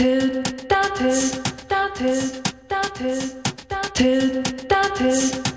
Tilt, da, tilt, da, tilt, da.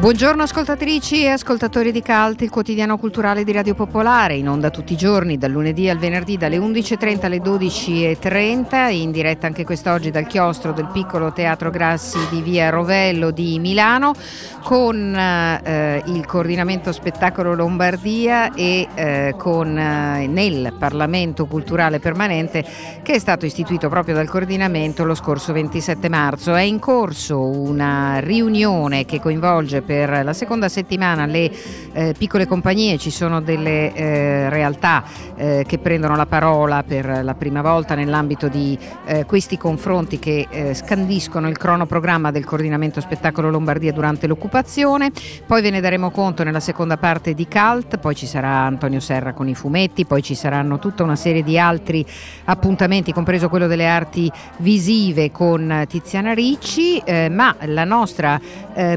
Buongiorno ascoltatrici e ascoltatori di Calt, il quotidiano culturale di Radio Popolare, in onda tutti i giorni, dal lunedì al venerdì dalle 11.30 alle 12.30, in diretta anche quest'oggi dal chiostro del piccolo Teatro Grassi di Via Rovello di Milano, con eh, il coordinamento spettacolo Lombardia e eh, con, eh, nel Parlamento Culturale Permanente che è stato istituito proprio dal coordinamento lo scorso 27 marzo. È in corso una riunione che coinvolge per la seconda settimana le eh, piccole compagnie, ci sono delle eh, realtà eh, che prendono la parola per la prima volta nell'ambito di eh, questi confronti che eh, scandiscono il cronoprogramma del coordinamento spettacolo Lombardia durante l'occupazione, poi ve ne daremo conto nella seconda parte di Cult, poi ci sarà Antonio Serra con i fumetti, poi ci saranno tutta una serie di altri appuntamenti, compreso quello delle arti visive con Tiziana Ricci, eh, ma la nostra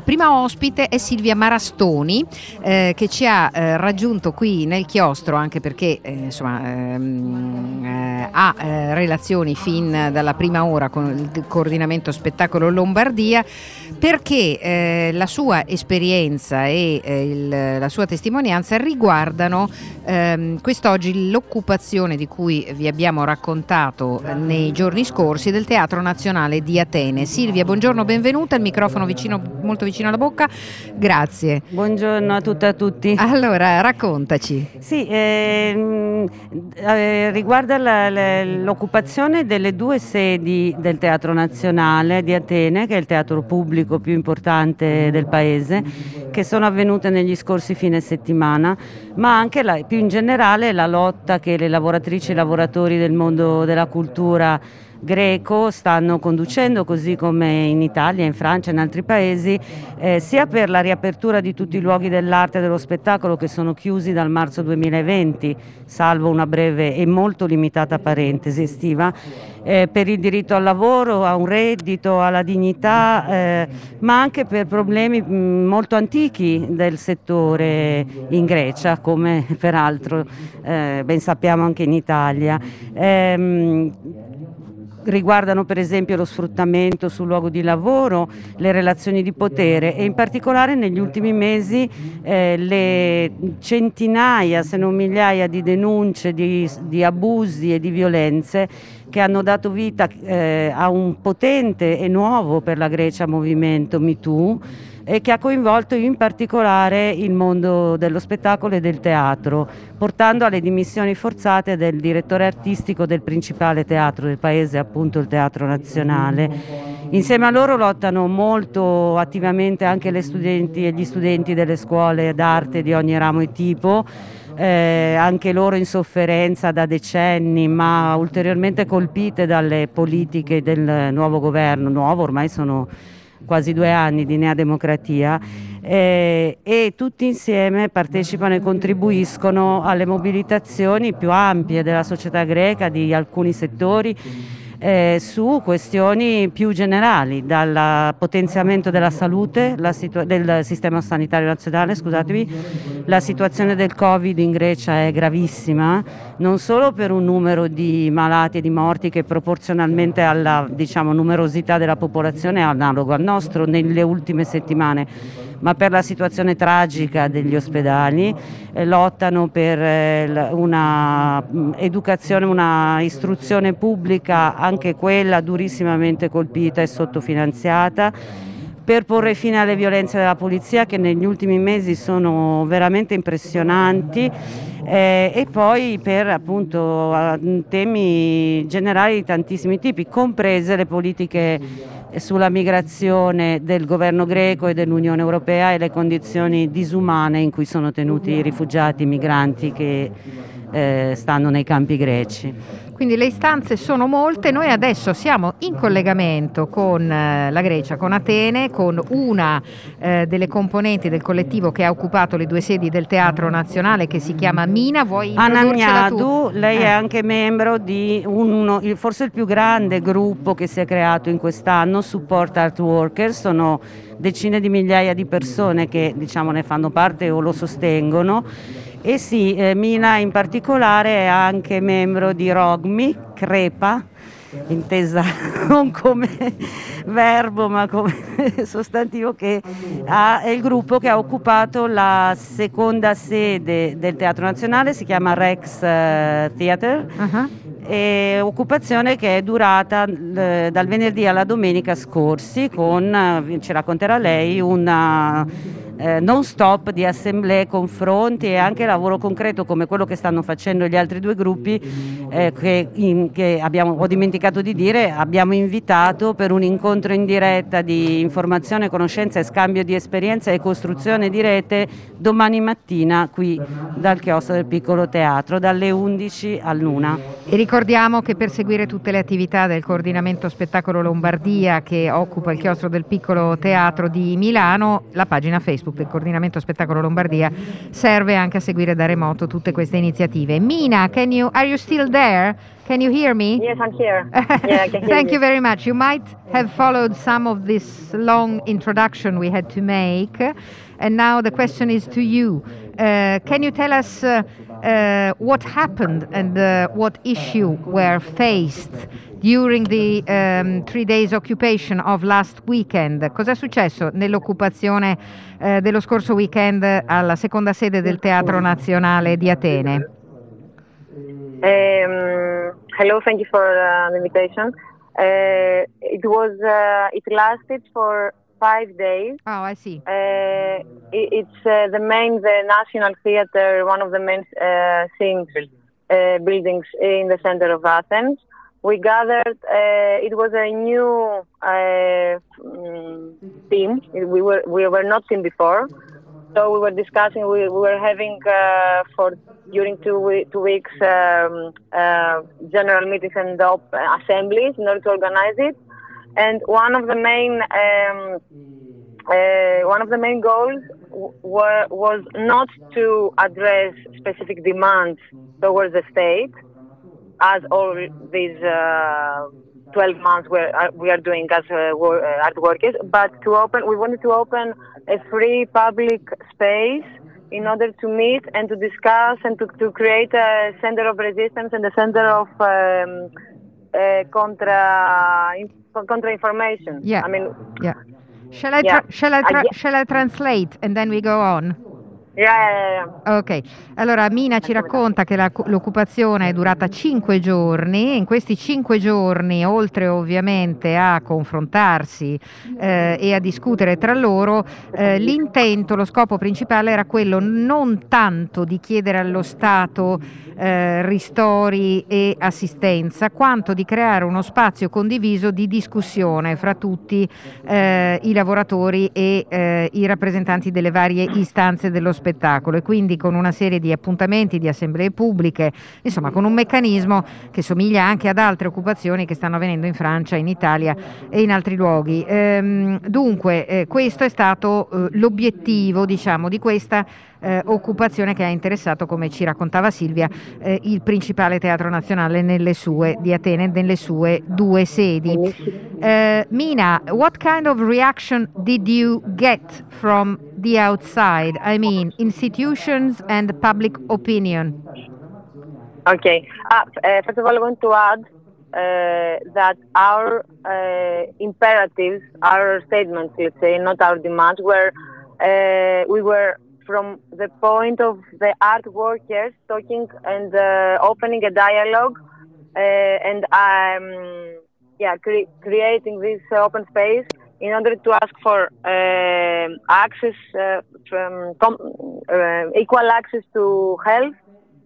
prima ospite ospite è Silvia Marastoni eh, che ci ha eh, raggiunto qui nel chiostro anche perché eh, insomma, ehm, eh, ha eh, relazioni fin dalla prima ora con il coordinamento spettacolo Lombardia perché eh, la sua esperienza e il, la sua testimonianza riguardano ehm, quest'oggi l'occupazione di cui vi abbiamo raccontato nei giorni scorsi del Teatro Nazionale di Atene. Silvia, buongiorno, benvenuta, il microfono vicino, molto vicino alla bocca. Grazie. Buongiorno a tutte e a tutti. Allora, raccontaci. Sì, ehm, eh, riguarda la, la, l'occupazione delle due sedi del Teatro Nazionale di Atene, che è il teatro pubblico più importante del paese, che sono avvenute negli scorsi fine settimana, ma anche la, più in generale la lotta che le lavoratrici e i lavoratori del mondo della cultura greco stanno conducendo, così come in Italia, in Francia e in altri paesi, eh, sia per la riapertura di tutti i luoghi dell'arte e dello spettacolo che sono chiusi dal marzo 2020, salvo una breve e molto limitata parentesi estiva, eh, per il diritto al lavoro, a un reddito, alla dignità, eh, ma anche per problemi molto antichi del settore in Grecia, come peraltro eh, ben sappiamo anche in Italia. Riguardano per esempio lo sfruttamento sul luogo di lavoro, le relazioni di potere e in particolare negli ultimi mesi eh, le centinaia se non migliaia di denunce di, di abusi e di violenze che hanno dato vita eh, a un potente e nuovo per la Grecia movimento MeToo e che ha coinvolto in particolare il mondo dello spettacolo e del teatro, portando alle dimissioni forzate del direttore artistico del principale teatro del paese, appunto il Teatro Nazionale. Insieme a loro lottano molto attivamente anche le studenti e gli studenti delle scuole d'arte di ogni ramo e tipo, eh, anche loro in sofferenza da decenni, ma ulteriormente colpite dalle politiche del nuovo governo, nuovo ormai sono quasi due anni di Nea Democratia eh, e tutti insieme partecipano e contribuiscono alle mobilitazioni più ampie della società greca di alcuni settori eh, su questioni più generali, dal potenziamento della salute, del sistema sanitario nazionale, scusatemi, la situazione del Covid in Grecia è gravissima, non solo per un numero di malati e di morti che proporzionalmente alla diciamo, numerosità della popolazione è analogo al nostro nelle ultime settimane, ma per la situazione tragica degli ospedali, eh, lottano per eh, una mm, educazione, una istruzione pubblica, anche quella durissimamente colpita e sottofinanziata per porre fine alle violenze della polizia che negli ultimi mesi sono veramente impressionanti eh, e poi per appunto temi generali di tantissimi tipi, comprese le politiche sulla migrazione del governo greco e dell'Unione Europea e le condizioni disumane in cui sono tenuti i rifugiati, i migranti che eh, stanno nei campi greci. Quindi le istanze sono molte, noi adesso siamo in collegamento con eh, la Grecia, con Atene, con una eh, delle componenti del collettivo che ha occupato le due sedi del Teatro Nazionale che si chiama Mina. Vuoi Ananiadu, lei eh. è anche membro di uno, forse il più grande gruppo che si è creato in quest'anno, Support Art Workers, sono decine di migliaia di persone che diciamo, ne fanno parte o lo sostengono e sì, eh, Mina in particolare è anche membro di Rogmi, Crepa, intesa non come verbo ma come sostantivo che ha, è il gruppo che ha occupato la seconda sede del Teatro Nazionale, si chiama Rex uh, Theater. Uh-huh. E occupazione che è durata eh, dal venerdì alla domenica scorsi con, eh, ci racconterà lei, una eh, non stop di assemblee, confronti e anche lavoro concreto come quello che stanno facendo gli altri due gruppi eh, che, in, che abbiamo, ho dimenticato di dire, abbiamo invitato per un incontro in diretta di informazione, conoscenza e scambio di esperienza e costruzione di rete domani mattina qui dal chiostro del piccolo teatro dalle 11 all'una. E ricordiamo che per seguire tutte le attività del coordinamento spettacolo Lombardia che occupa il chiostro del piccolo teatro di Milano, la pagina Facebook Facebook del Coordinamento Spettacolo Lombardia serve anche a seguire da remoto tutte queste iniziative. Mina, can you, are you still there? Can you hear me? Yes, I'm here. Yeah, Thank you. you very much. You might have followed some of this long introduction we had to make. And now the question is to you. Uh, can you tell us uh, uh, what happened and uh, what issue were faced during the um, three days occupation of last weekend. Cosa è successo nell'occupazione eh, dello scorso weekend alla seconda sede del Teatro Nazionale di Atene? Um, hello, thank you for uh, the invitation. Uh, it was uh, it lasted for five days. Oh, I see. Uh, it, it's uh, the main, the National Theatre, one of the main uh, things, uh, buildings in the center of Athens. we gathered. Uh, it was a new uh, team. We were we were not seen before, so we were discussing. We, we were having uh, for during two two weeks um, uh, general meetings and op- assemblies in order to organize it. And one of the main um, uh, one of the main goals w- was not to address specific demands towards the state as all these uh, 12 months where uh, we are doing as uh, uh, art workers, but to open, we wanted to open a free public space in order to meet and to discuss and to, to create a center of resistance and a center of um, uh, contra contra information. Yeah. I mean, yeah. Shall I yeah. shall I tra- shall I translate and then we go on? Yeah, ok, allora Mina ci racconta che la, l'occupazione è durata cinque giorni, in questi cinque giorni, oltre ovviamente a confrontarsi eh, e a discutere tra loro, eh, l'intento, lo scopo principale era quello non tanto di chiedere allo Stato eh, ristori e assistenza, quanto di creare uno spazio condiviso di discussione fra tutti eh, i lavoratori e eh, i rappresentanti delle varie istanze dello Stato spettacolo e quindi con una serie di appuntamenti, di assemblee pubbliche, insomma con un meccanismo che somiglia anche ad altre occupazioni che stanno avvenendo in Francia, in Italia e in altri luoghi. Ehm, dunque eh, questo è stato eh, l'obiettivo diciamo, di questa eh, occupazione che ha interessato, come ci raccontava Silvia, eh, il principale teatro nazionale nelle sue, di Atene nelle sue due sedi. Uh, Mina, what kind of reaction did you get from the outside? I mean, institutions and public opinion. Okay. Uh, first of all, I want to add uh, that our uh, imperatives, our statements, let's say, not our demands, were uh, we were from the point of the art workers talking and uh, opening a dialogue uh, and um, yeah, cre- creating this open space in order to ask for uh, access, uh, from com- uh, equal access to health,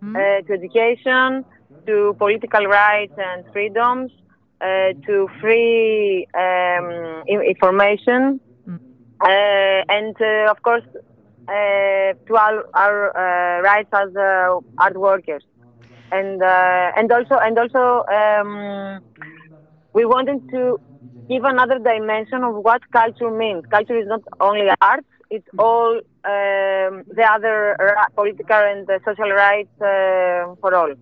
mm. to education, to political rights and freedoms, to free um, information, mm. and of course to our, our rights as art workers and uh, and also and also um, we wanted to give another dimension of what culture means. Culture is not only art; it's all um, the other political and social rights uh, for all.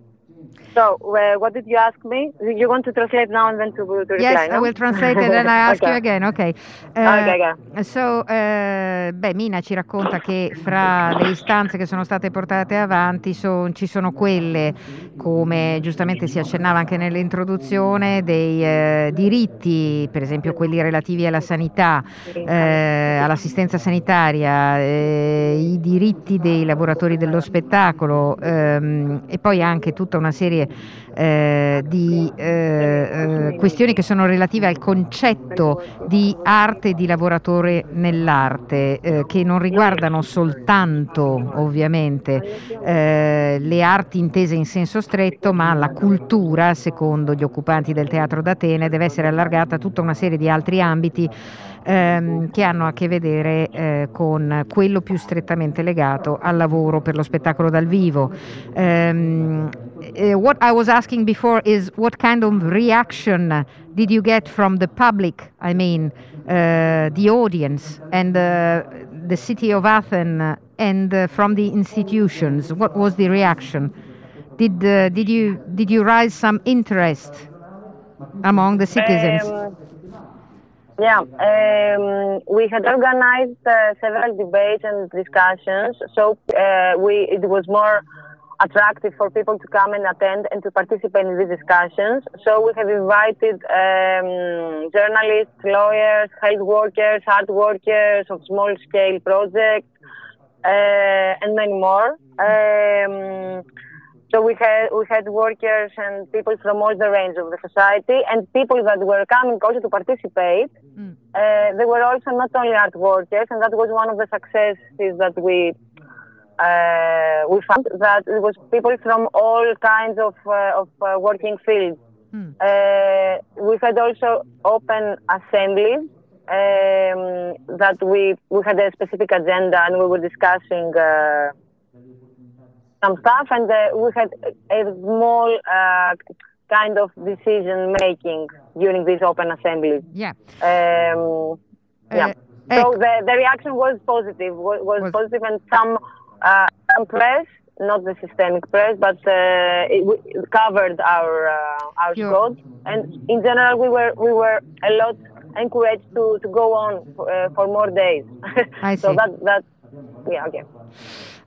So, uh, what did you ask me? You want to translate now and then to, to reply? Yes, no? I will translate and then I ask okay. you again. Okay. Uh, okay, okay. So, uh, beh, Mina ci racconta che fra le istanze che sono state portate avanti son, ci sono quelle, come giustamente si accennava anche nell'introduzione, dei eh, diritti, per esempio quelli relativi alla sanità, eh, all'assistenza sanitaria, eh, i diritti dei lavoratori dello spettacolo ehm, e poi anche tutta una serie eh, di eh, eh, questioni che sono relative al concetto di arte e di lavoratore nell'arte, eh, che non riguardano soltanto ovviamente eh, le arti intese in senso stretto, ma la cultura, secondo gli occupanti del Teatro d'Atene, deve essere allargata a tutta una serie di altri ambiti ehm, che hanno a che vedere eh, con quello più strettamente legato al lavoro per lo spettacolo dal vivo. Um, what I was asking before is what kind of reaction did you get from the public? I mean, uh, the audience and uh, the city of Athens and uh, from the institutions. What was the reaction? Did did you did you raise some interest among the citizens? Um, yeah, um, we had organized uh, several debates and discussions, so uh, we it was more attractive for people to come and attend and to participate in these discussions. So we have invited um, journalists, lawyers, health workers, art workers of small scale projects, uh, and many more. Um, so we had we had workers and people from all the range of the society, and people that were coming also to participate. Mm. Uh, they were also not only art workers, and that was one of the successes that we uh, we found that it was people from all kinds of uh, of uh, working fields. Mm. we had also open assemblies um, that we we had a specific agenda, and we were discussing uh, some stuff, and uh, we had a small uh, kind of decision making during this open assembly. Yeah. Um, yeah. Uh, so the, the reaction was positive, was, was, positive, and some uh, some press, not the systemic press, but uh, it, it, covered our uh, our thoughts. And in general, we were we were a lot encouraged to, to go on for, uh, for more days. so that that yeah okay.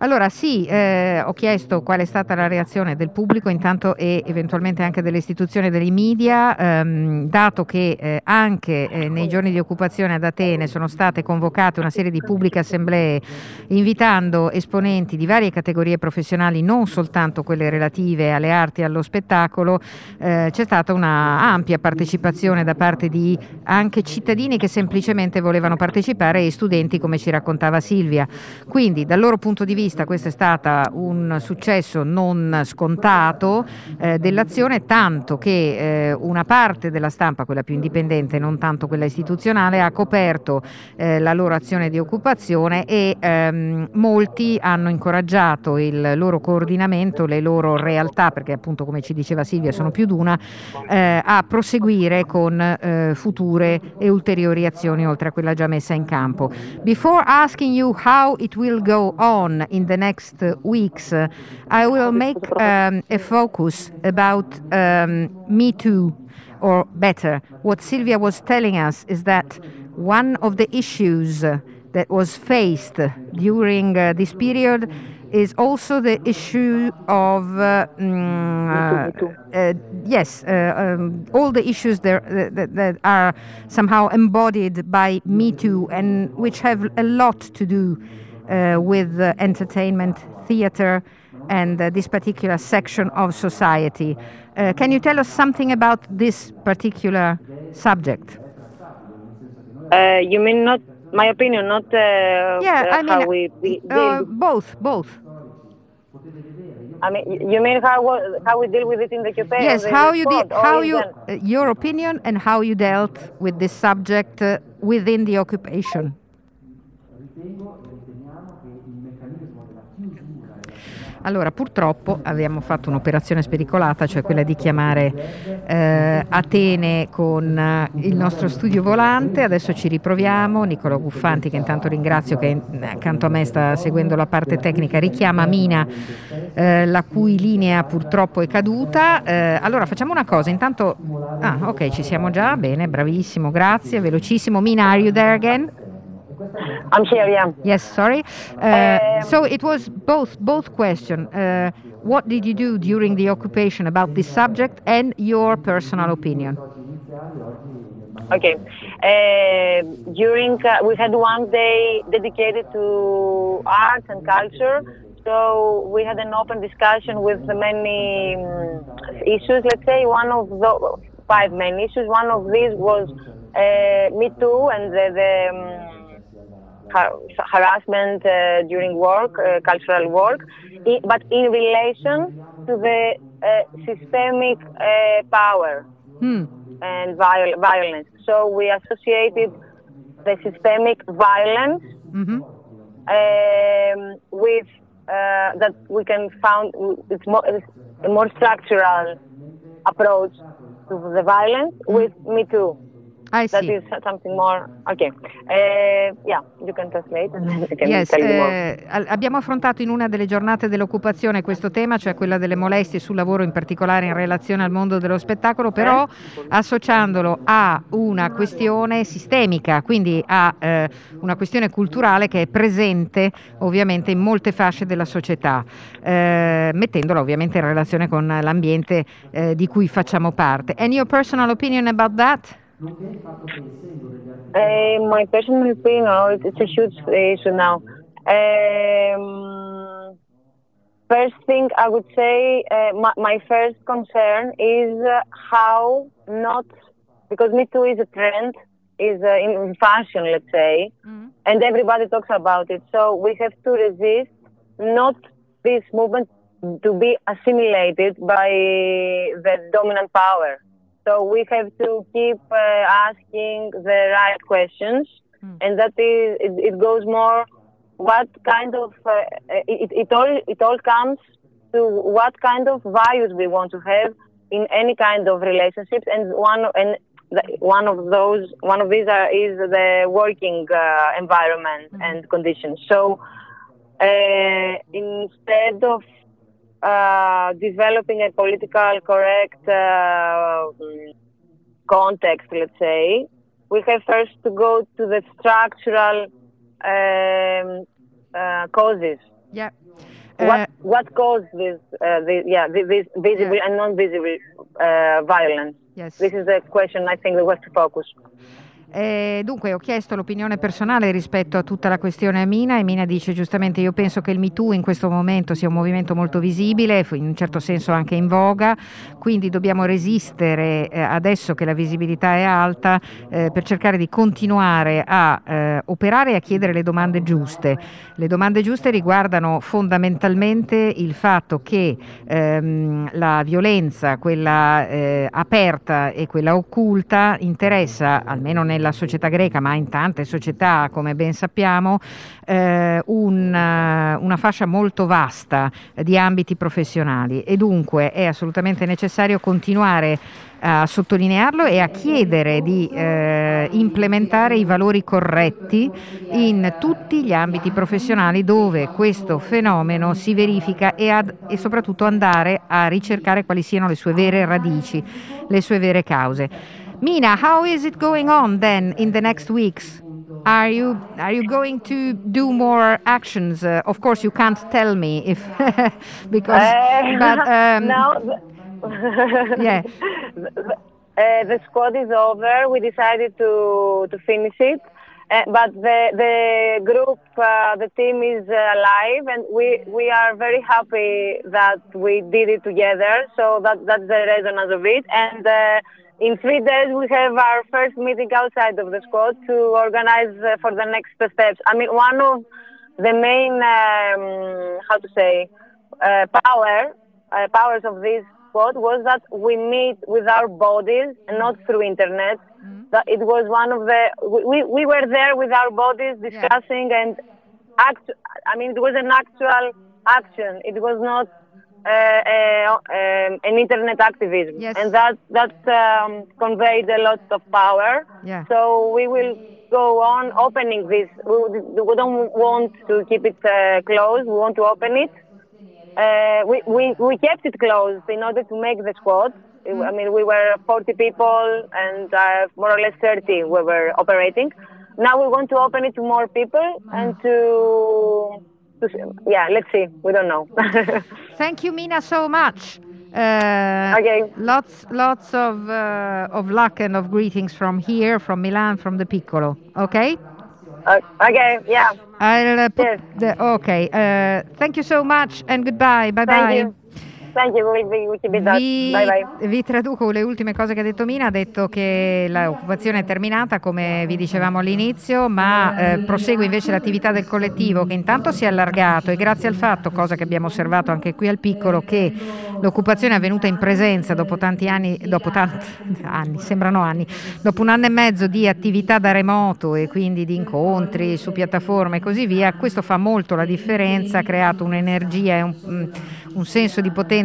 Allora sì, eh, ho chiesto qual è stata la reazione del pubblico intanto e eventualmente anche delle istituzioni e dei media, ehm, dato che eh, anche eh, nei giorni di occupazione ad Atene sono state convocate una serie di pubbliche assemblee invitando esponenti di varie categorie professionali, non soltanto quelle relative alle arti e allo spettacolo, eh, c'è stata una ampia partecipazione da parte di anche cittadini che semplicemente volevano partecipare e studenti come ci raccontava Silvia. Quindi dal loro punto di vista vista questo è stato un successo non scontato eh, dell'azione, tanto che eh, una parte della stampa, quella più indipendente, non tanto quella istituzionale, ha coperto eh, la loro azione di occupazione e ehm, molti hanno incoraggiato il loro coordinamento, le loro realtà, perché appunto come ci diceva Silvia sono più di una, eh, a proseguire con eh, future e ulteriori azioni oltre a quella già messa in campo. Before asking you how it will go on in the next weeks, I will make um, a focus about um, Me Too, or better, what Sylvia was telling us is that one of the issues that was faced during uh, this period is also the issue of uh, mm, uh, uh, yes, uh, um, all the issues there that, that, are somehow embodied by Me Too and which have a lot to do uh, with uh, entertainment, theater, and uh, this particular section of society. can you tell us something about this particular subject? Uh, you mean not my opinion, not uh, Yeah, uh, I mean, how we de- Uh, deal. both, both. I mean, you mean how how we deal with it in the occupation? Yes, how you did, how you, uh, your opinion and how you dealt with this subject uh, within the occupation. Allora, purtroppo abbiamo fatto un'operazione spericolata, cioè quella di chiamare eh, Atene con eh, il nostro studio volante. Adesso ci riproviamo. Nicola Guffanti, che intanto ringrazio, che accanto a me sta seguendo la parte tecnica, richiama Mina, eh, la cui linea purtroppo è caduta. Eh, allora, facciamo una cosa. Intanto, ah, ok, ci siamo già. Bene, bravissimo, grazie, velocissimo. Mina, are you there again? I'm here, yeah. Yes, sorry. Uh, Um, so it was both both question. Uh, what did you do during the occupation about this subject and your personal opinion? Okay. Uh, during uh, we had one day dedicated to art and culture. So we had an open discussion with many um, issues. Let's say one of the five main issues. One of these was uh, Me Too and the, the um, har- harassment uh, during work, uh, cultural work, i- but in relation to the uh, systemic uh, power Hmm. and viol- violence. So we associated the systemic violence Mhm. um, with uh, that we can found it's more it's a more structural approach to the violence with Me Too. I That see. is something more. Okay. Uh, yeah, you can translate and I can Yes, tell you more. eh, abbiamo affrontato in una delle giornate dell'occupazione questo tema, cioè quella delle molestie sul lavoro, in particolare in relazione al mondo dello spettacolo, però associandolo a una questione sistemica, quindi a eh, una questione culturale che è presente ovviamente in molte fasce della società, eh, mettendola ovviamente in relazione con l'ambiente eh, di cui facciamo parte. And your personal opinion about that? Uh, my personal opinion, oh, it's, it's a huge issue now. Um, first thing I would say, uh, my, my first concern is uh, how not, because Me Too is a trend, is uh, in fashion, let's say, and everybody talks about it. So we have to resist not this movement to be assimilated by the dominant power. So we have to keep uh, asking the right questions, and that is it, it goes more. What kind of uh, it, it all it all comes to what kind of values we want to have in any kind of relationships, and one and the, one of those one of these are, is the working uh, environment and conditions. So uh, instead of uh, developing a political correct uh, mm, context, let's say, we have first to go to the structural um, uh, causes. Yeah. what Uh, what caused this, uh, this yeah this, this visible Yeah. and non-visible uh, violence? yes. This is the question I think we have to focus. Eh, dunque ho chiesto l'opinione personale rispetto a tutta la questione a Mina e Mina dice giustamente io penso che il MeToo in questo momento sia un movimento molto visibile, in un certo senso anche in voga, quindi dobbiamo resistere eh, adesso che la visibilità è alta eh, per cercare di continuare a eh, operare e a chiedere le domande giuste. Le domande giuste riguardano fondamentalmente il fatto che ehm, la violenza, quella eh, aperta e quella occulta, interessa, almeno nella società greca, ma in tante società, come ben sappiamo, eh, un, eh, una fascia molto vasta di ambiti professionali e dunque è assolutamente necessario continuare a sottolinearlo e a chiedere di eh, implementare i valori corretti in tutti gli ambiti professionali dove questo fenomeno si verifica e, ad- e soprattutto andare a ricercare quali siano le sue vere radici, le sue vere cause. Mina, how is it going on then in the next weeks? Are you are you going to do more actions? Uh, of course, you can't tell me if because Uh, but um, now, the- Yeah. Uh, the squad is over. We decided to to finish it, uh, but the the group, uh, the team is uh, alive, and we we are very happy that we did it together. So that that's the resonance of it, and uh, in three days we have our first meeting outside of the squad to organize uh, for the next steps. I mean, one of the main, um, how to say, uh, power uh, powers of this squad was that we meet with our bodies and not through internet. Mm-hmm. That it was one of the we, we were there with our bodies discussing yeah. and act. I mean, it was an actual action. It was not an internet activism, yes. and that that um, conveyed a lot of power. Yeah. So we will go on opening this. We, we don't want to keep it uh, closed. We want to open it. Uh, we, we, we kept it closed in order to make the squad. Mm. I mean, we were 40 people and uh, more or less 30 we were operating. Now we want to open it to more people mm. and to yeah, let's see. We don't know. Thank you, Mina, so much. Uh, okay. Lots, lots of uh, of luck and of greetings from here, from Milan, from the Piccolo. Okay. Uh, okay. Yeah. I'll uh, put yes. the, okay. Uh, thank you so much and goodbye. Bye thank bye. Vi, bye bye. vi, traduco le ultime cose che ha detto Mina. Ha detto che l'occupazione è terminata, come vi dicevamo all'inizio, ma eh, prosegue invece l'attività del collettivo che intanto si è allargato e grazie al fatto, cosa che abbiamo osservato anche qui al piccolo, che l'occupazione è avvenuta in presenza dopo tanti anni, dopo tanti anni, sembrano anni, dopo un anno e mezzo di attività da remoto e quindi di incontri su piattaforme e così via, questo fa molto la differenza, ha creato un'energia e un, un senso di potenza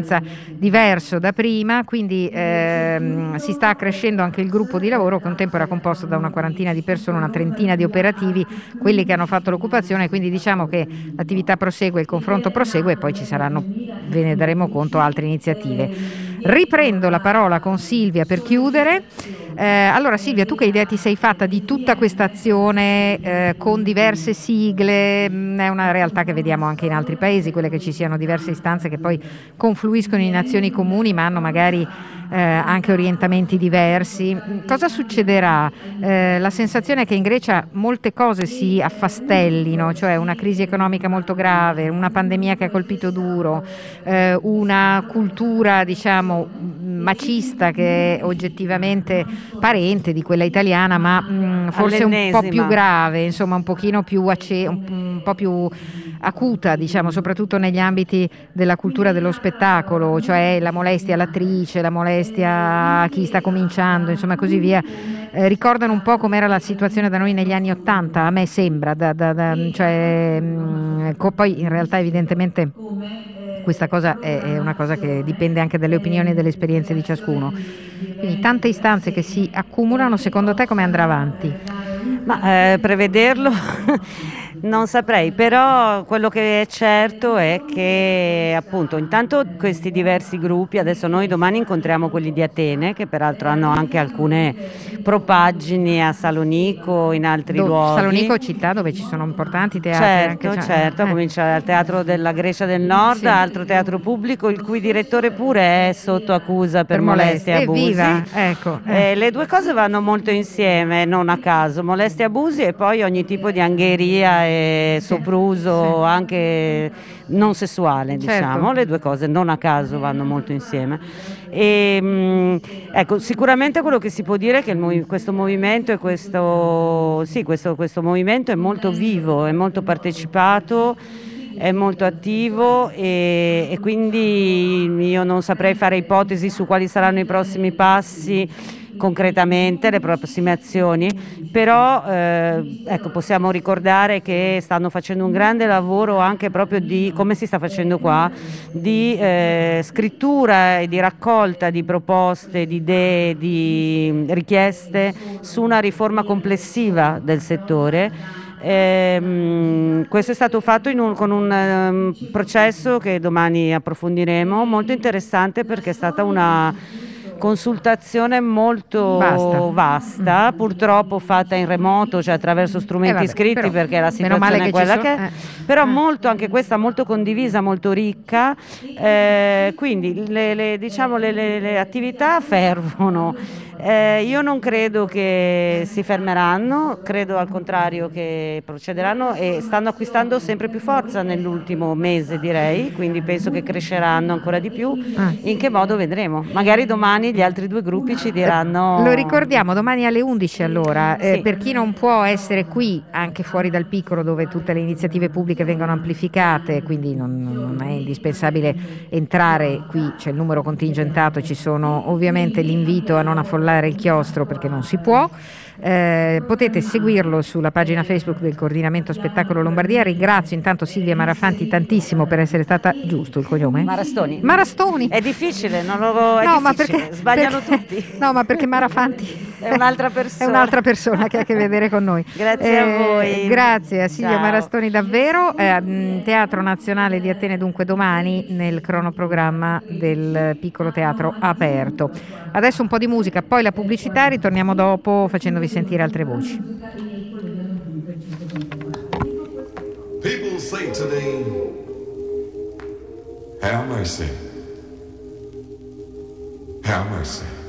diverso da prima, quindi ehm, si sta crescendo anche il gruppo di lavoro che un tempo era composto da una quarantina di persone, una trentina di operativi, quelli che hanno fatto l'occupazione, quindi diciamo che l'attività prosegue, il confronto prosegue e poi ci saranno, ve ne daremo conto, altre iniziative. Riprendo la parola con Silvia per chiudere. Eh, allora Silvia, tu che idea ti sei fatta di tutta questa azione eh, con diverse sigle? Mm, è una realtà che vediamo anche in altri paesi, quelle che ci siano diverse istanze che poi confluiscono in azioni comuni ma hanno magari eh, anche orientamenti diversi. Cosa succederà? Eh, la sensazione è che in Grecia molte cose si affastellino, cioè una crisi economica molto grave, una pandemia che ha colpito duro, eh, una cultura diciamo macista che oggettivamente parente di quella italiana, ma mh, mm, forse un po' più grave, insomma un pochino più, ace- un, un po' più acuta, diciamo, soprattutto negli ambiti della cultura dello spettacolo, cioè la molestia all'attrice, la molestia a chi sta cominciando, insomma così via, eh, ricordano un po' com'era la situazione da noi negli anni Ottanta, a me sembra, da, da, da, cioè, mh, mm, poi in realtà evidentemente questa cosa è, è, una cosa che dipende anche dalle opinioni e dalle esperienze di ciascuno. Quindi tante istanze che si accumulano, secondo te come andrà avanti? Ma eh, prevederlo Non saprei, però quello che è certo è che appunto intanto questi diversi gruppi, adesso noi domani incontriamo quelli di Atene che peraltro hanno anche alcune propagini a Salonico, in altri Do, luoghi. Salonico città dove ci sono importanti teatri. Certo, cioè, certo, eh. comincia dal teatro della Grecia del Nord, sì. altro teatro pubblico il cui direttore pure è sotto accusa per, per molestia e abusi. Evviva, ecco. Eh. Eh, le due cose vanno molto insieme, non a caso, molestia e abusi e poi ogni tipo di angheria e sopruso sì. anche non sessuale, certo. diciamo, le due cose non a caso vanno molto insieme. E, mh, mm, ecco, sicuramente quello che si può dire è che il, questo movimento e questo, sì, questo, questo movimento è molto vivo, è molto partecipato è molto attivo e, e, quindi io non saprei fare ipotesi su quali saranno i prossimi passi concretamente le prossime azioni, però eh, ecco, possiamo ricordare che stanno facendo un grande lavoro anche proprio di, come si sta facendo qua, di eh, scrittura e di raccolta di proposte, di idee, di richieste su una riforma complessiva del settore. Eh, questo è stato fatto un, con un um, processo che domani approfondiremo, molto interessante perché è stata una consultazione molto vasta, vasta mm. purtroppo fatta in remoto, cioè attraverso strumenti eh vabbè, scritti però, perché la situazione è quella che è, eh. però eh. molto, anche questa molto condivisa, molto ricca, eh, quindi le, le, diciamo, le, le attività fervono Eh, io non credo che si fermeranno, credo al contrario che procederanno e stanno acquistando sempre più forza nell'ultimo mese direi, quindi penso che cresceranno ancora di più. Ah. In che modo vedremo? Magari domani gli altri due gruppi ci diranno... Lo ricordiamo, domani alle 11 allora, eh, sì. per chi non può essere qui, anche fuori dal piccolo dove tutte le iniziative pubbliche vengono amplificate, quindi non, non è indispensabile entrare qui, c'è il numero contingentato, ci sono ovviamente l'invito a non affollare il chiostro perché non si può. Eh, potete seguirlo sulla pagina Facebook del Coordinamento Spettacolo Lombardia. Ringrazio intanto Silvia Marafanti tantissimo per essere stata giusto il cognome? Marastoni. Marastoni. È difficile, non lo è no, ma perché, sbagliano perché, tutti. No, ma perché Marafanti è un'altra persona. è un'altra persona che ha a che vedere con noi. Grazie eh, a voi. Grazie a Silvia Ciao. Marastoni davvero. Eh, Teatro Nazionale di Atene dunque domani nel cronoprogramma del piccolo teatro aperto. Adesso un po' di musica, poi la pubblicità, ritorniamo dopo facendovi sentire altre voci. People say today, have mercy, have mercy.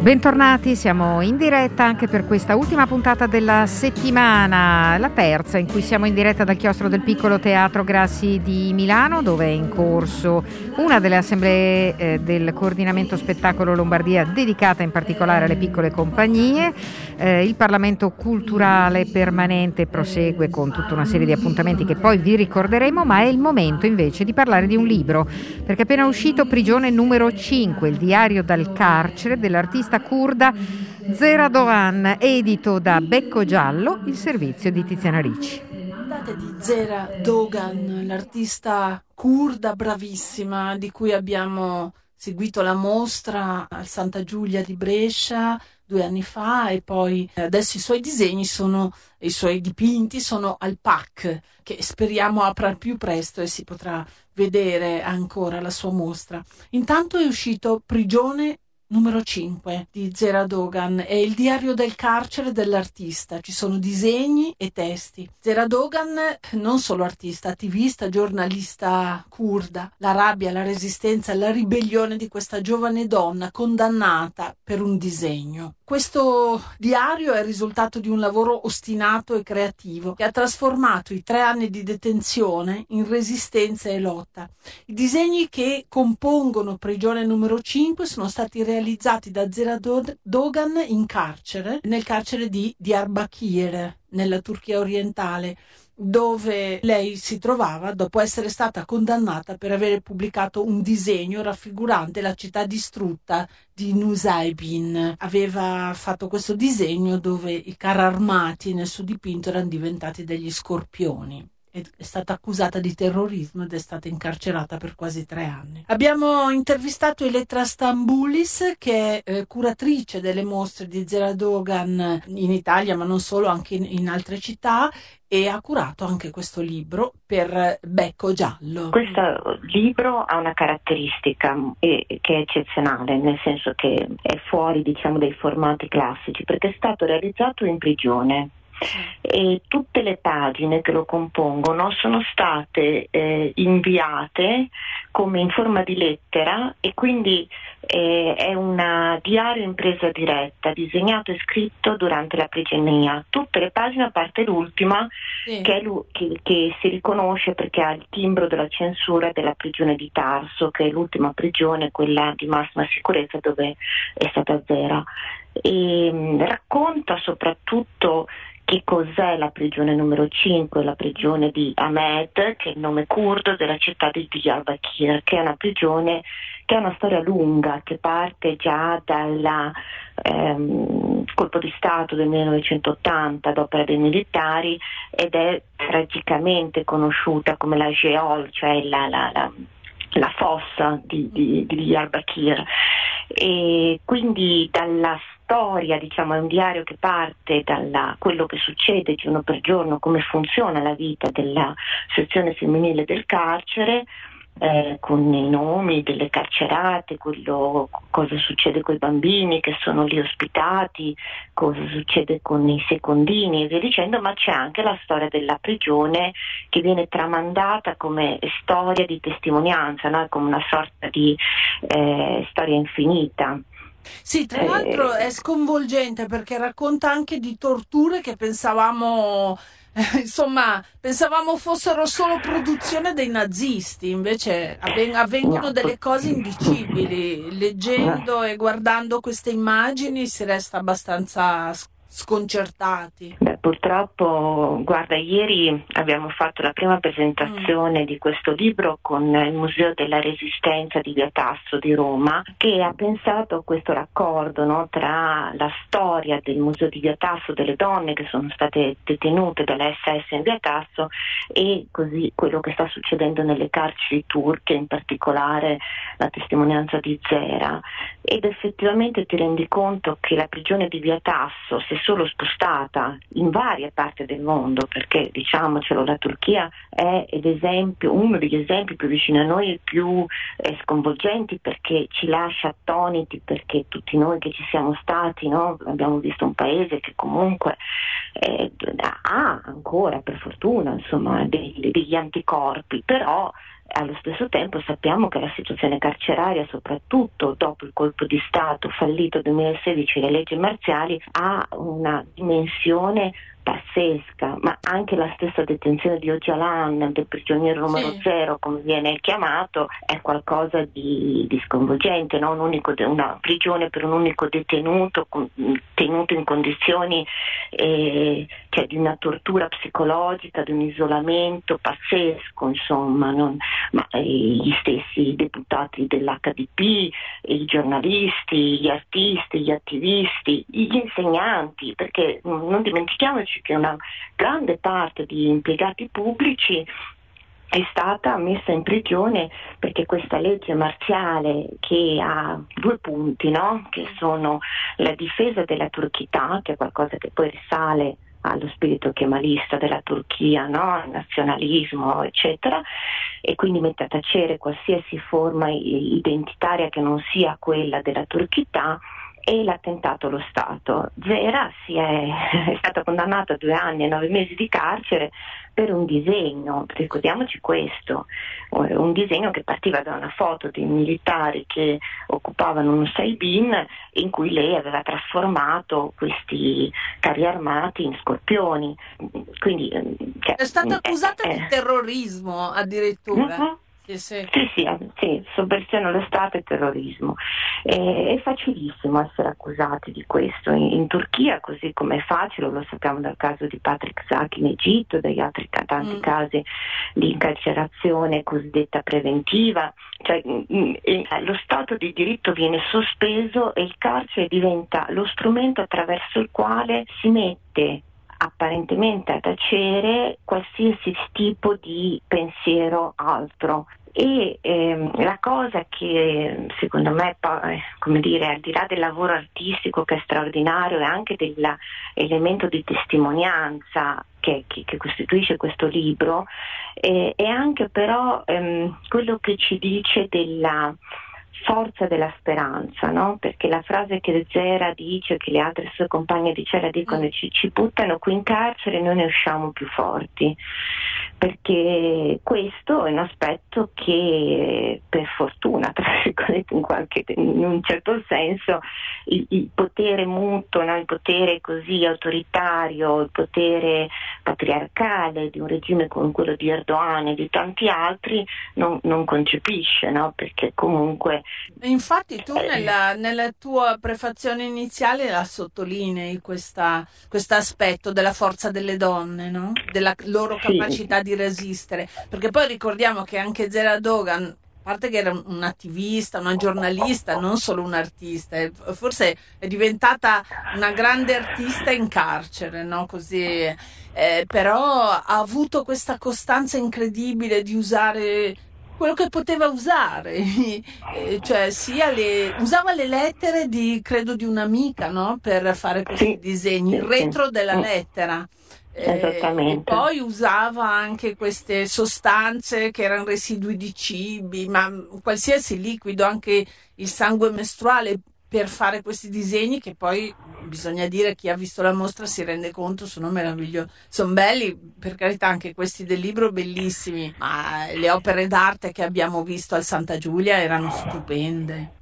Bentornati, siamo in diretta anche per questa ultima puntata della settimana, la terza in cui siamo in diretta dal chiostro del piccolo teatro Grassi di Milano dove è in corso una delle assemblee eh, del coordinamento spettacolo Lombardia dedicata in particolare alle piccole compagnie. Eh, il Parlamento culturale permanente prosegue con tutta una serie di appuntamenti che poi vi ricorderemo, ma è il momento invece di parlare di un libro perché è appena uscito Prigione numero 5, il diario dal carcere dell'artista l'artista kurda Zera Dogan, edito da Becco Giallo, il servizio di Tiziana Ricci. di Zera Dogan, l'artista kurda bravissima di cui abbiamo seguito la mostra al Santa Giulia di Brescia due anni fa e poi adesso i suoi disegni sono, i suoi dipinti sono al PAC che speriamo apra più presto e si potrà vedere ancora la sua mostra. Intanto è uscito Prigione Numero 5 di Zera Dogan è il diario del carcere dell'artista. Ci sono disegni e testi. Zera Dogan, non solo artista, attivista, giornalista kurda. La rabbia, la resistenza, la ribellione di questa giovane donna condannata per un disegno. Questo diario è il risultato di un lavoro ostinato e creativo che ha trasformato i tre anni di detenzione in resistenza e lotta. I disegni che compongono Prigione numero 5 sono stati realizzati da Zera Dogan in carcere, nel carcere di Diyarbakir, nella Turchia orientale dove lei si trovava dopo essere stata condannata per aver pubblicato un disegno raffigurante la città distrutta di Nusaybin. Aveva fatto questo disegno dove i carri armati nel suo dipinto erano diventati degli scorpioni è stata accusata di terrorismo ed è stata incarcerata per quasi tre anni. Abbiamo intervistato Elettra Stambulis, che è eh, curatrice delle mostre di Zera Dogan in Italia, ma non solo, anche in, in altre città, e ha curato anche questo libro per Becco Giallo. Questo libro ha una caratteristica che è eccezionale, nel senso che è fuori diciamo, dei formati classici, perché è stato realizzato in prigione e tutte le pagine che lo compongono sono state eh, inviate come in forma di lettera e quindi eh, è un diario in presa diretta, disegnato e scritto durante la prigionia. Tutte le pagine, a parte l'ultima, sì. che, che, che, si riconosce perché ha il timbro della censura della prigione di Tarso, che è l'ultima prigione, quella di massima sicurezza dove è stata zera. E, mh, mm, racconta soprattutto che cos'è la prigione numero 5, la prigione di Ahmed, che è il nome curdo della città di Diyarbakir, che è una prigione che ha una storia lunga, che parte già dal ehm, colpo di Stato del 1980 ad opera dei militari ed è tragicamente conosciuta come la Geol, cioè la, la, la, la fossa di, di, di Diyarbakir. E quindi dalla storia, diciamo, è un diario che parte da quello che succede giorno per giorno, come funziona la vita della sezione femminile del carcere, eh, con i nomi delle carcerate, quello, cosa succede con i bambini che sono lì ospitati, cosa succede con i secondini e via dicendo, ma c'è anche la storia della prigione che viene tramandata come storia di testimonianza, no? come una sorta di eh, storia infinita. Sì, tra l'altro è sconvolgente perché racconta anche di torture che pensavamo, eh, insomma, pensavamo fossero solo produzione dei nazisti, invece avven- avvengono delle cose indicibili. Leggendo e guardando queste immagini si resta abbastanza sconcertati. Purtroppo, guarda, ieri abbiamo fatto la prima presentazione mm. di questo libro con il Museo della Resistenza di Via Tasso di Roma, che ha pensato a questo raccordo no, tra la storia del Museo di Via Tasso, delle donne che sono state detenute dalla SS in Via Tasso e così quello che sta succedendo nelle carceri turche, in particolare la testimonianza di Zera. Ed effettivamente ti rendi conto che la prigione di Via Tasso, se solo spostata in varie parti del mondo, perché diciamocelo, la Turchia è uno degli esempi più vicini a noi e più eh, sconvolgenti perché ci lascia attoniti, perché tutti noi che ci siamo stati no? abbiamo visto un paese che comunque eh, ha ancora, per fortuna, insomma, degli, degli anticorpi, però allo stesso tempo sappiamo che la situazione carceraria, soprattutto dopo il colpo di Stato fallito 2016 e le leggi marziali, ha una dimensione pazzesca, ma anche la stessa detenzione di Ocalan, del prigioniero numero sì. zero, come viene chiamato, è qualcosa di, di sconvolgente, no? un unico, una prigione per un unico detenuto, tenuto in condizioni eh, cioè di una tortura psicologica, di un isolamento pazzesco, insomma, non, ma eh, gli stessi deputati dell'HDP, i giornalisti, gli artisti, gli attivisti, gli insegnanti, perché non dimentichiamoci che una grande parte di impiegati pubblici è stata messa in prigione perché questa legge marziale che ha due punti, no? che sono la difesa della turchità, che è qualcosa che poi risale allo spirito kemalista della Turchia, no? il nazionalismo, eccetera, e quindi mette a tacere qualsiasi forma identitaria che non sia quella della turchità e l'attentato allo Stato. Zera è, è stata condannata a due anni e nove mesi di carcere per un disegno, ricordiamoci questo, eh, un disegno che partiva da una foto di militari che occupavano un Saibin in cui lei aveva trasformato questi carri armati in scorpioni. Quindi, eh, cioè, è stata accusata eh, di terrorismo addirittura. Uh-huh. Sì, sì, sì, sovversione allo Stato e terrorismo. E, è facilissimo essere accusati di questo in, in, Turchia, così come è facile, lo sappiamo dal caso di Patrick Zaki in Egitto, dagli altri tanti mm. casi di incarcerazione cosiddetta preventiva. Cioè, mm, mm, lo Stato di diritto viene sospeso e il carcere diventa lo strumento attraverso il quale si mette apparentemente a tacere qualsiasi tipo di pensiero altro. E ehm, la cosa che secondo me, poi, come dire, al di là del lavoro artistico che è straordinario e anche dell'elemento di testimonianza che, che, che, costituisce questo libro, eh, è anche però ehm, quello che ci dice della forza della speranza, no? perché la frase che Zera dice, che le altre sue compagne di cella dicono mm. ci, ci buttano qui in carcere e noi ne usciamo più forti, perché questo è un aspetto che per fortuna, in, qualche, in un certo senso, il, il potere mutuo, no? il potere così autoritario, il potere patriarcale di un regime come quello di Erdogan e di tanti altri non, non concepisce, no? perché comunque Infatti tu nella, nella, tua prefazione iniziale la sottolinei questo aspetto della forza delle donne, no? della loro capacità sì. di resistere, perché poi ricordiamo che anche Zera Dogan a parte che era un attivista, una giornalista, non solo un artista, forse è diventata una grande artista in carcere, no? Così, eh, però ha avuto questa costanza incredibile di usare quello che poteva usare, eh, cioè sia le, usava le lettere di, credo, di un'amica no? per fare questi sì, disegni, il retro sì, della lettera. Eh, poi usava anche queste sostanze che erano residui di cibi, ma qualsiasi liquido, anche il sangue mestruale per fare questi disegni che poi bisogna dire chi ha visto la mostra si rende conto sono meravigliosi sono belli per carità anche questi del libro bellissimi ma le opere d'arte che abbiamo visto al Santa Giulia erano stupende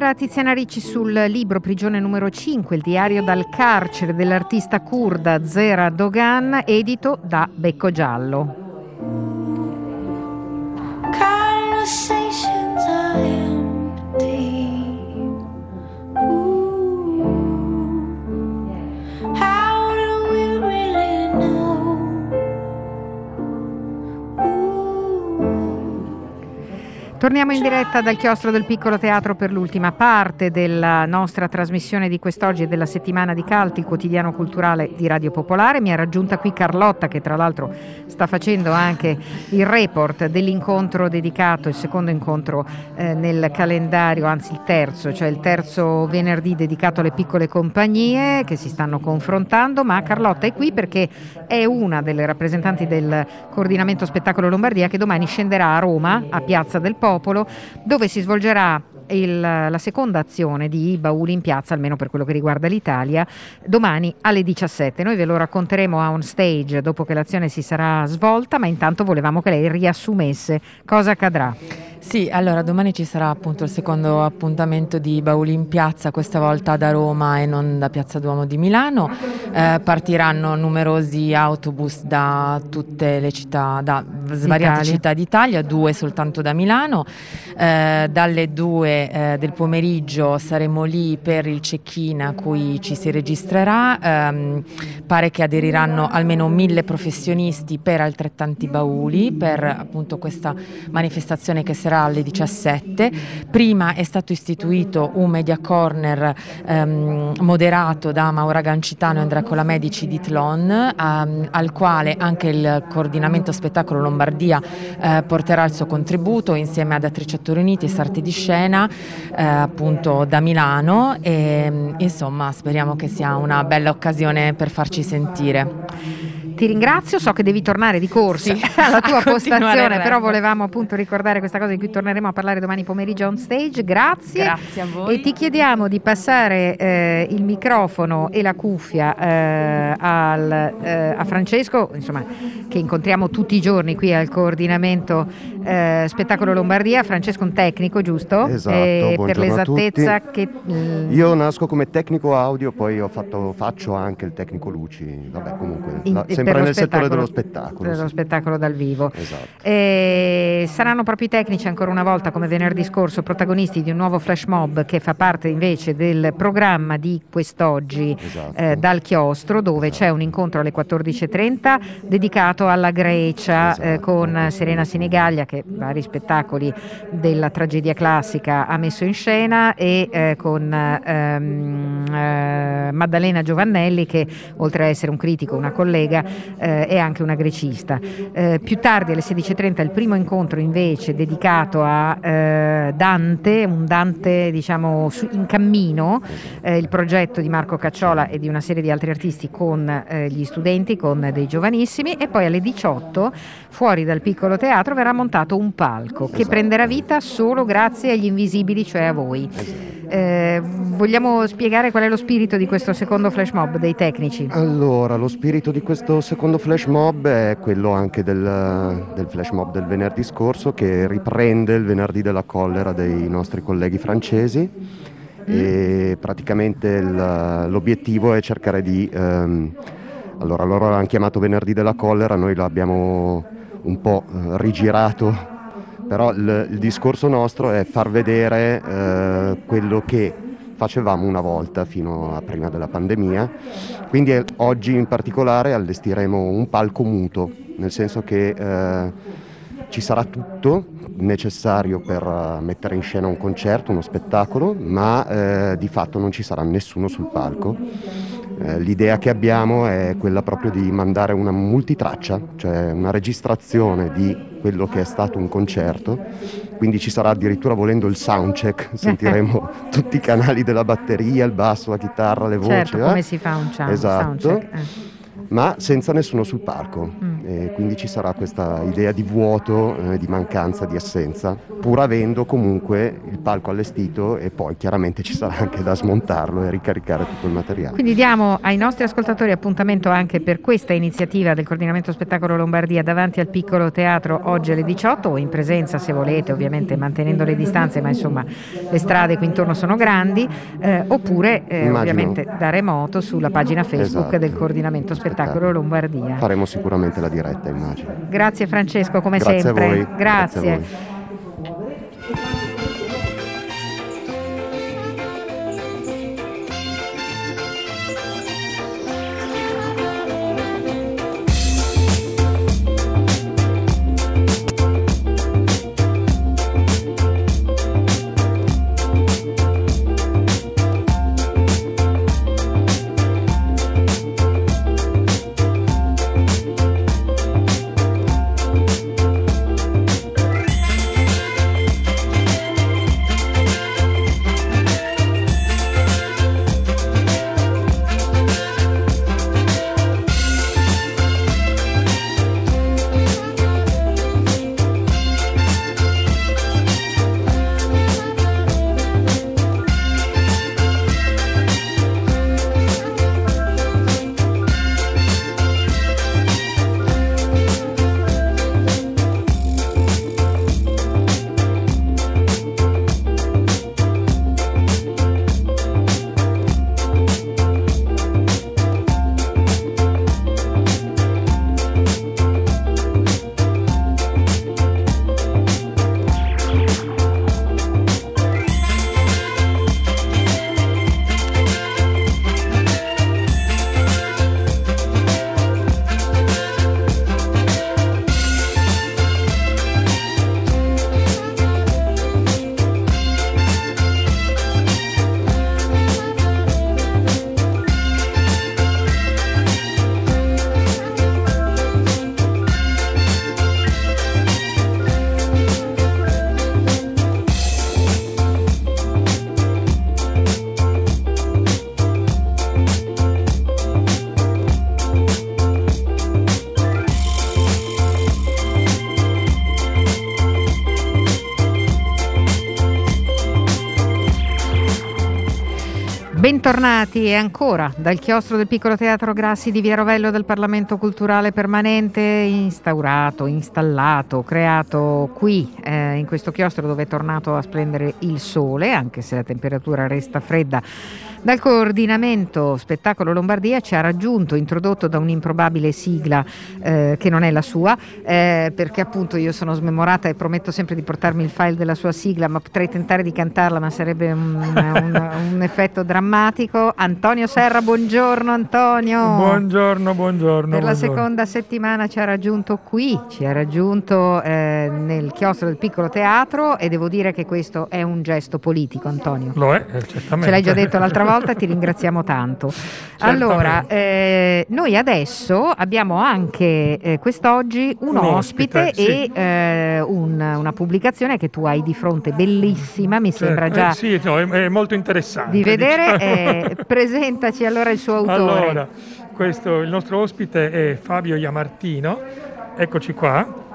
era Tiziana Ricci sul libro Prigione numero 5, il diario dal carcere dell'artista kurda Zera Dogan, edito da Becco Giallo. Torniamo in diretta dal chiostro del piccolo teatro per l'ultima parte della nostra trasmissione di quest'oggi e della settimana di Calti, quotidiano culturale di Radio Popolare. Mi ha raggiunta qui Carlotta che tra l'altro sta facendo anche il report dell'incontro dedicato, il secondo incontro eh, nel calendario, anzi il terzo, cioè il terzo venerdì dedicato alle piccole compagnie che si stanno confrontando, ma Carlotta è qui perché è una delle rappresentanti del coordinamento spettacolo Lombardia che domani scenderà a Roma, a Piazza del Popolo Popolo, dove si svolgerà il, la seconda azione di Bauli in piazza, almeno per quello che riguarda l'Italia, domani alle 17. Noi ve lo racconteremo a on stage dopo che l'azione si sarà svolta, ma intanto volevamo che lei riassumesse cosa accadrà. Sì, allora domani ci sarà appunto il secondo appuntamento di Bauli in piazza, questa volta da Roma e non da Piazza Duomo di Milano. Eh, partiranno numerosi autobus da tutte le città, da svariate Italia. città d'Italia, due soltanto da Milano. Eh, dalle due eh, del pomeriggio saremo lì per il check-in a cui ci si registrerà. Ehm, pare che aderiranno almeno mille professionisti per altrettanti bauli per appunto questa manifestazione che sarà alle 17. Prima è stato istituito un media corner ehm, moderato da Maura Gancitano e Andrea Colamedici di Tlon, ehm, al quale anche il coordinamento spettacolo Lombardia eh, porterà il suo contributo insieme ad Attrici Attori Uniti e Sarte di Scena, eh, appunto da Milano. E, insomma, speriamo che sia una bella occasione per farci sentire. Ti ringrazio, so che devi tornare di corsa sì, alla tua postazione, però volevamo appunto ricordare questa cosa di cui torneremo a parlare domani pomeriggio on stage. Grazie. Grazie a voi. E ti chiediamo di passare eh, il microfono e la cuffia eh, al, eh, a Francesco, insomma, che incontriamo tutti i giorni qui al coordinamento eh, Spettacolo Lombardia. Francesco un tecnico, giusto? Esatto, per l'esattezza che... Mm, Io nasco come tecnico audio, poi fatto, faccio anche il tecnico luci, vabbè comunque, In, la, sempre sempre nel settore dello spettacolo. Dello sì. spettacolo dal vivo. Esatto. E saranno proprio i tecnici ancora una volta, come venerdì scorso, protagonisti di un nuovo flash mob che fa parte invece del programma di quest'oggi esatto. eh, dal chiostro, dove esatto. c'è un incontro alle 14.30 dedicato alla Grecia eh, esatto. con Serena Sinigaglia che vari spettacoli della tragedia classica ha messo in scena e eh, con ehm, eh, Maddalena Giovannelli che oltre a essere un critico, una collega, eh, è anche una grecista. Eh, più tardi alle 16.30 il primo incontro invece dedicato a eh, Dante, un Dante diciamo su, in cammino, eh, il progetto di Marco Cacciola e di una serie di altri artisti con eh, gli studenti, con dei giovanissimi e poi alle 18 fuori dal piccolo teatro verrà montato un palco che esatto. prenderà vita solo grazie agli invisibili, cioè a voi. Eh, vogliamo spiegare qual è lo spirito di questo secondo flash mob dei tecnici? Allora, lo spirito di questo secondo flash mob è quello anche del, del flash mob del venerdì scorso che riprende il venerdì della collera dei nostri colleghi francesi mm. e praticamente il, l'obiettivo è cercare di... Ehm, allora, loro l'hanno chiamato venerdì della collera, noi l'abbiamo un po' eh, rigirato però il, il discorso nostro è far vedere eh, quello che facevamo una volta fino a prima della pandemia. Quindi eh, oggi in particolare allestiremo un palco muto, nel senso che eh, ci sarà tutto necessario per uh, mettere in scena un concerto, uno spettacolo, ma eh, di fatto non ci sarà nessuno sul palco. Eh, l'idea che abbiamo è quella proprio di mandare una multitraccia, cioè una registrazione di quello che è stato un concerto, quindi ci sarà addirittura volendo il soundcheck, sentiremo tutti i canali della batteria, il basso, la chitarra, le voci. Certo, eh? come si fa un sound, esatto. soundcheck. Eh ma senza nessuno sul palco. Mm. E quindi ci sarà questa idea di vuoto, eh, di mancanza, di assenza, pur avendo comunque il palco allestito e poi chiaramente ci sarà anche da smontarlo e ricaricare tutto il materiale. Quindi diamo ai nostri ascoltatori appuntamento anche per questa iniziativa del Coordinamento Spettacolo Lombardia davanti al piccolo teatro oggi alle 18 o in presenza se volete, ovviamente mantenendo le distanze, ma insomma le strade qui intorno sono grandi, eh, oppure eh, ovviamente da remoto sulla pagina Facebook esatto. del Coordinamento Spettacolo Lombardia. Faremo sicuramente la diretta, immagino. Grazie Francesco, come Grazie sempre. A voi. Grazie. Grazie a voi. Bentornati e ancora dal chiostro del piccolo teatro Grassi di Via Rovello del Parlamento Culturale Permanente instaurato, installato, creato qui eh, in questo chiostro dove è tornato a splendere il sole, anche se la temperatura resta fredda dal coordinamento Spettacolo Lombardia ci ha raggiunto, introdotto da un'improbabile sigla eh, che non è la sua, eh, perché appunto io sono smemorata e prometto sempre di portarmi il file della sua sigla, ma potrei tentare di cantarla, ma sarebbe un, un, un effetto drammatico. Antonio Serra, buongiorno Antonio. Buongiorno, buongiorno. Per buongiorno. la seconda settimana ci ha raggiunto qui, ci ha raggiunto eh, nel chiostro del piccolo teatro e devo dire che questo è un gesto politico, Antonio. Lo è, eh, certamente. Ce l'hai già detto l'altra volta volta ti ringraziamo tanto. Allora, eh, noi adesso abbiamo anche eh, quest'oggi un, un ospite, ospite sì. e eh, un, una pubblicazione che tu hai di fronte, bellissima, mi certo. sembra già... Eh, sì, no, è, è, molto interessante. Di vedere, diciamo. Eh, presentaci allora il suo autore. Allora, questo, il nostro ospite è Fabio Iamartino, eccoci qua.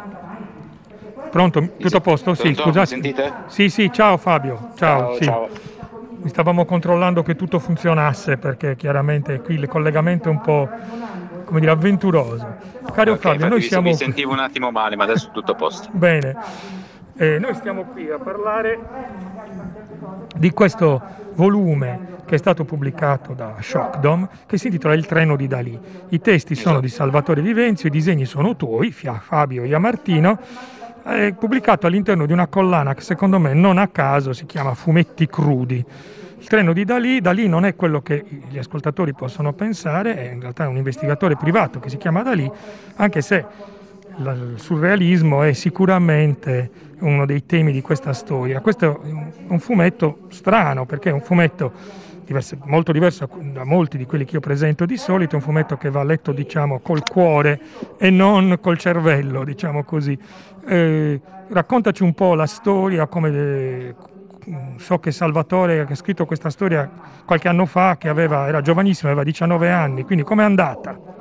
Pronto? Tutto a posto? Sì, scusate. sentite? Sì, sì, ciao Fabio. Ciao. Ciao, sì. ciao stavamo controllando che tutto funzionasse perché chiaramente qui il collegamento è un po' come dire avventuroso. Caro okay, Fabio, noi siamo... Mi sentivo un attimo male, ma adesso tutto a posto. Bene, eh, noi stiamo qui a parlare di questo volume che è stato pubblicato da Shockdom che si intitola Il treno di Dalì. I testi esatto. sono di Salvatore Vivenzio, i disegni sono tuoi, Fabio Iamartino è pubblicato all'interno di una collana che secondo me non a caso si chiama Fumetti Crudi. Il treno di Dalì, Dalì non è quello che gli ascoltatori possono pensare, è in realtà un investigatore privato che si chiama Dalì, anche se il surrealismo è sicuramente uno dei temi di questa storia. Questo è un fumetto strano perché è un fumetto diverso, molto diverso da molti di quelli che io presento di solito, è un fumetto che va letto diciamo col cuore e non col cervello, diciamo così. Eh, raccontaci un po' la storia, come eh, so che Salvatore che ha scritto questa storia qualche anno fa, che aveva, era giovanissimo, aveva 19 anni, quindi com'è andata?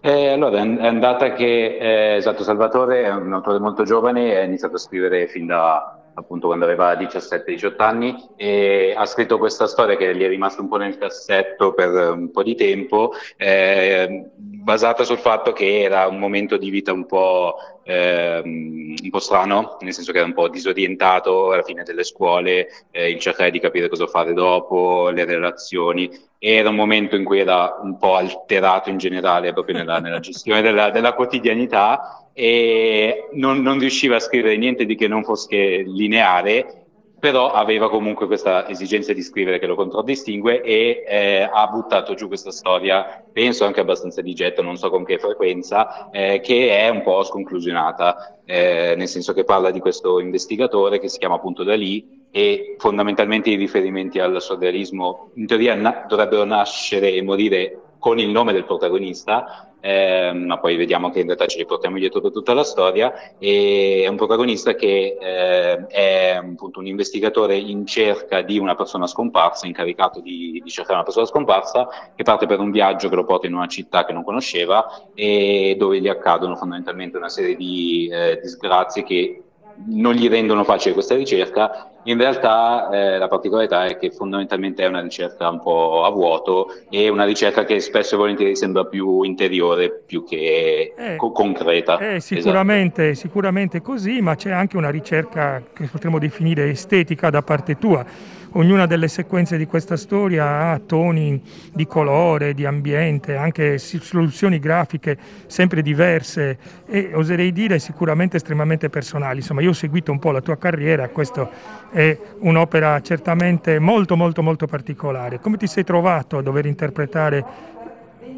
Eh, allora, è andata che, eh, esatto, Salvatore è un autore molto giovane, ha iniziato a scrivere fin da appunto quando aveva 17-18 anni e ha scritto questa storia che gli è rimasta un po' nel cassetto per un po' di tempo, eh, basata sul fatto che era un momento di vita un po', eh, un po' strano, nel senso che era un po' disorientato alla fine delle scuole, eh, il cercare di capire cosa fare dopo, le relazioni. Era un momento in cui era un po' alterato in generale proprio nella, nella gestione della, della quotidianità e non, non, riusciva a scrivere niente di che non fosse lineare, però aveva comunque questa esigenza di scrivere che lo contraddistingue e eh, ha buttato giù questa storia, penso anche abbastanza di getto, non so con che frequenza, eh, che è un po' sconclusionata, eh, nel senso che parla di questo investigatore che si chiama appunto Dalì e fondamentalmente i riferimenti al surrealismo in teoria na- dovrebbero nascere e morire con il nome del protagonista, eh, ma poi vediamo che in realtà ce li portiamo dietro per tutta la storia, e è un protagonista che eh, è appunto un investigatore in cerca di una persona scomparsa, incaricato di, di, cercare una persona scomparsa, che parte per un viaggio che lo porta in una città che non conosceva e dove gli accadono fondamentalmente una serie di eh, disgrazie che non gli rendono facile questa ricerca, in realtà eh, la particolarità è che fondamentalmente è una ricerca un po' a vuoto e una ricerca che spesso e volentieri sembra più interiore più che eh, co- concreta. Eh, sicuramente, esatto. sicuramente così, ma c'è anche una ricerca che potremmo definire estetica da parte tua ognuna delle sequenze di questa storia ha toni di colore, di ambiente, anche soluzioni grafiche sempre diverse e oserei dire sicuramente estremamente personali. Insomma, io ho seguito un po' la tua carriera, questa è un'opera certamente molto molto molto particolare. Come ti sei trovato a dover interpretare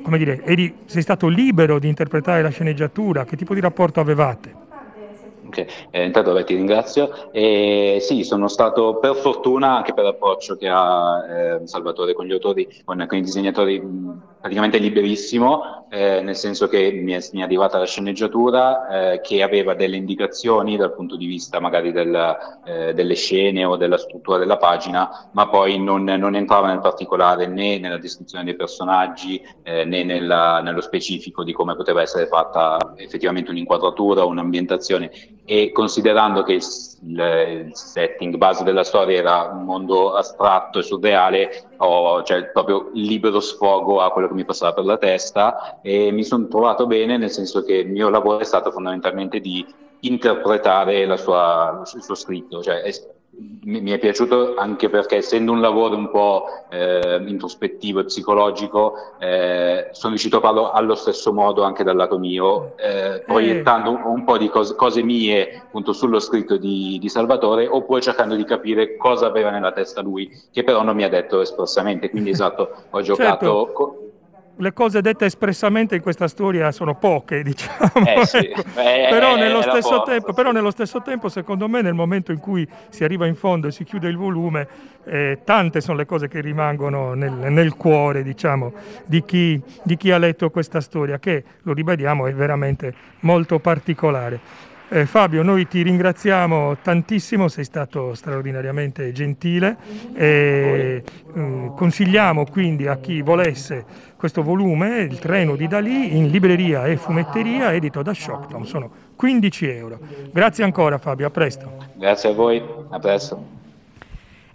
come dire, eri, sei stato libero di interpretare la sceneggiatura? Che tipo di rapporto avevate? Okay. Eh, intanto beh, ti ringrazio. E, sì, sono stato per fortuna anche per l'approccio che ha eh, Salvatore con gli autori, con, con i disegnatori praticamente liberissimo, eh, nel senso che mi è, mi è, arrivata la sceneggiatura eh, che aveva delle indicazioni dal punto di vista magari del, eh, delle scene o della struttura della pagina, ma poi non, non, entrava nel particolare né nella descrizione dei personaggi eh, né nella, nello specifico di come poteva essere fatta effettivamente un'inquadratura o un'ambientazione. E considerando che il, il, setting base della storia era un mondo astratto e surreale, ho cioè, proprio libero sfogo a quello che mi passava per la testa e mi sono trovato bene nel senso che il mio lavoro è stato fondamentalmente di interpretare sua, il suo scritto, cioè mi è piaciuto anche perché essendo un lavoro un po' eh, introspettivo e psicologico eh, sono riuscito a farlo allo stesso modo anche dal lato mio eh, proiettando un, un, po' di cose, cose mie appunto sullo scritto di, di, Salvatore oppure cercando di capire cosa aveva nella testa lui che però non mi ha detto espressamente quindi esatto ho giocato certo. co- le cose dette espressamente in questa storia sono poche, diciamo. Eh sì. ecco. eh, però, nello tempo, però, nello stesso tempo, secondo me, nel momento in cui si arriva in fondo e si chiude il volume, eh, tante sono le cose che rimangono nel, nel cuore, diciamo, di chi, di chi ha letto questa storia, che, lo ribadiamo, è veramente molto particolare. Eh, Fabio, noi ti ringraziamo tantissimo, sei stato straordinariamente gentile e eh, consigliamo quindi a chi volesse questo volume, Il treno di Dalì, in libreria e fumetteria, edito da Shockton, sono 15 euro. Grazie ancora Fabio, a presto. Grazie a voi, a presto.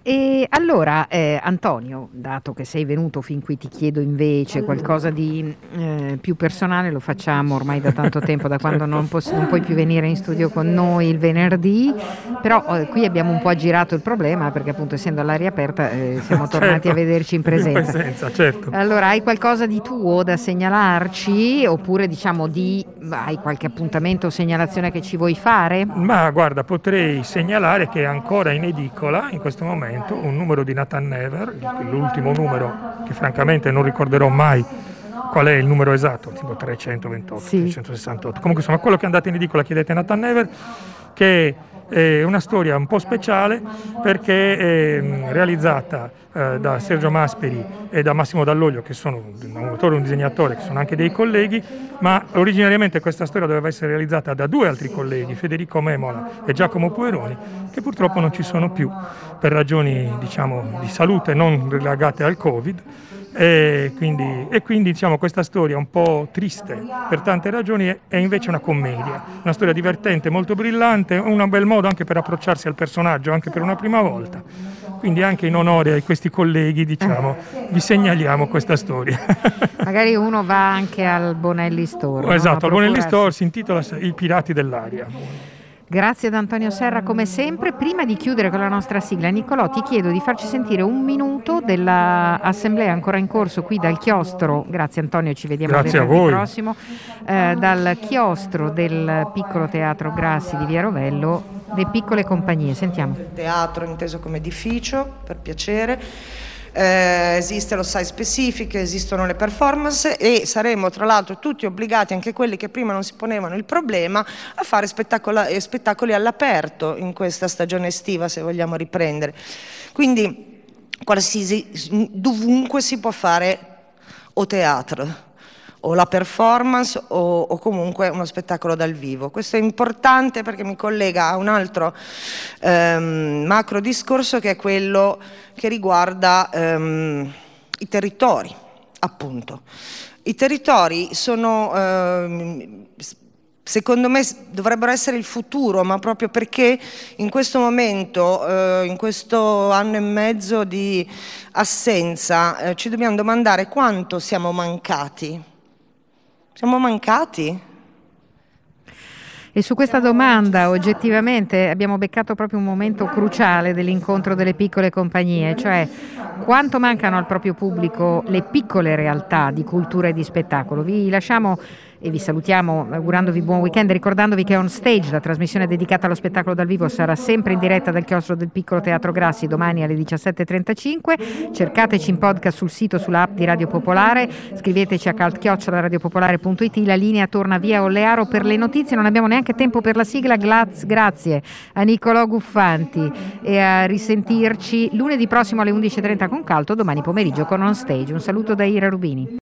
E allora, eh, Antonio, dato che sei venuto fin qui, ti chiedo invece qualcosa di eh, più personale, lo facciamo ormai da tanto tempo, da quando non, poss- non, puoi più venire in studio con noi il venerdì, però eh, qui abbiamo un po' aggirato il problema perché appunto essendo all'aria aperta eh, siamo tornati certo, a vederci in presenza. In presenza certo. Allora, hai qualcosa di tuo da segnalarci oppure diciamo di, hai qualche appuntamento o segnalazione che ci vuoi fare? Ma guarda, potrei segnalare che è ancora in edicola in questo momento momento un numero di Nathan Never, l'ultimo numero che francamente non ricorderò mai qual è il numero esatto, tipo 328, sì. 368. Comunque insomma quello che andate in edicola chiedete a Nathan Never che è una storia un po' speciale perché è mm, realizzata eh, da Sergio Masperi e da Massimo Dall'Oglio, che sono un autore e un disegnatore, che sono anche dei colleghi, ma originariamente questa storia doveva essere realizzata da due altri colleghi, Federico Memola e Giacomo Pueroni, che purtroppo non ci sono più per ragioni diciamo, di salute non legate al Covid. E quindi, e quindi diciamo, questa storia un po' triste per tante ragioni è, invece una commedia, una storia divertente, molto brillante, un bel modo anche per approcciarsi al personaggio, anche per una prima volta. Quindi anche in onore a questi colleghi diciamo, vi segnaliamo questa storia. Magari uno va anche al Bonelli Store. Esatto, no? al Bonelli Store si intitola I pirati dell'aria. Grazie ad Antonio Serra come sempre. Prima di chiudere con la nostra sigla, Niccolò, ti chiedo di farci sentire un minuto dell'assemblea ancora in corso qui dal chiostro. Grazie Antonio, ci vediamo Grazie venerdì prossimo. Eh, dal chiostro del piccolo teatro Grassi di Via Rovello, le piccole compagnie. Sentiamo. Teatro inteso come edificio, per piacere eh, esiste lo site specific, esistono le performance e saremo tra l'altro tutti obbligati, anche quelli che prima non si ponevano il problema, a fare eh, spettacoli all'aperto in questa stagione estiva se vogliamo riprendere. Quindi qualsiasi, dovunque si può fare o teatro o la performance o, o, comunque uno spettacolo dal vivo. Questo è importante perché mi collega a un altro ehm, macro discorso che è quello che riguarda ehm, i territori, appunto. I territori sono, ehm, secondo me, dovrebbero essere il futuro, ma proprio perché in questo momento, eh, in questo anno e mezzo di assenza, eh, ci dobbiamo domandare quanto siamo mancati siamo mancati? E su questa domanda oggettivamente abbiamo beccato proprio un momento cruciale dell'incontro delle piccole compagnie, cioè quanto mancano al proprio pubblico le piccole realtà di cultura e di spettacolo. Vi lasciamo e vi salutiamo augurandovi buon weekend, ricordandovi che On Stage, la trasmissione dedicata allo spettacolo dal vivo, sarà sempre in diretta dal chiostro del Piccolo Teatro Grassi domani alle 17.35. Cercateci in podcast sul sito, sulla app di Radio Popolare, scriveteci a caltchiocciolariadiopopolare.it. La linea torna via Olearo per le notizie, non abbiamo neanche tempo per la sigla. Grazie a Nicolò Guffanti e a risentirci lunedì prossimo alle 11.30 con Calto, domani pomeriggio con On Stage. Un saluto da Ira Rubini.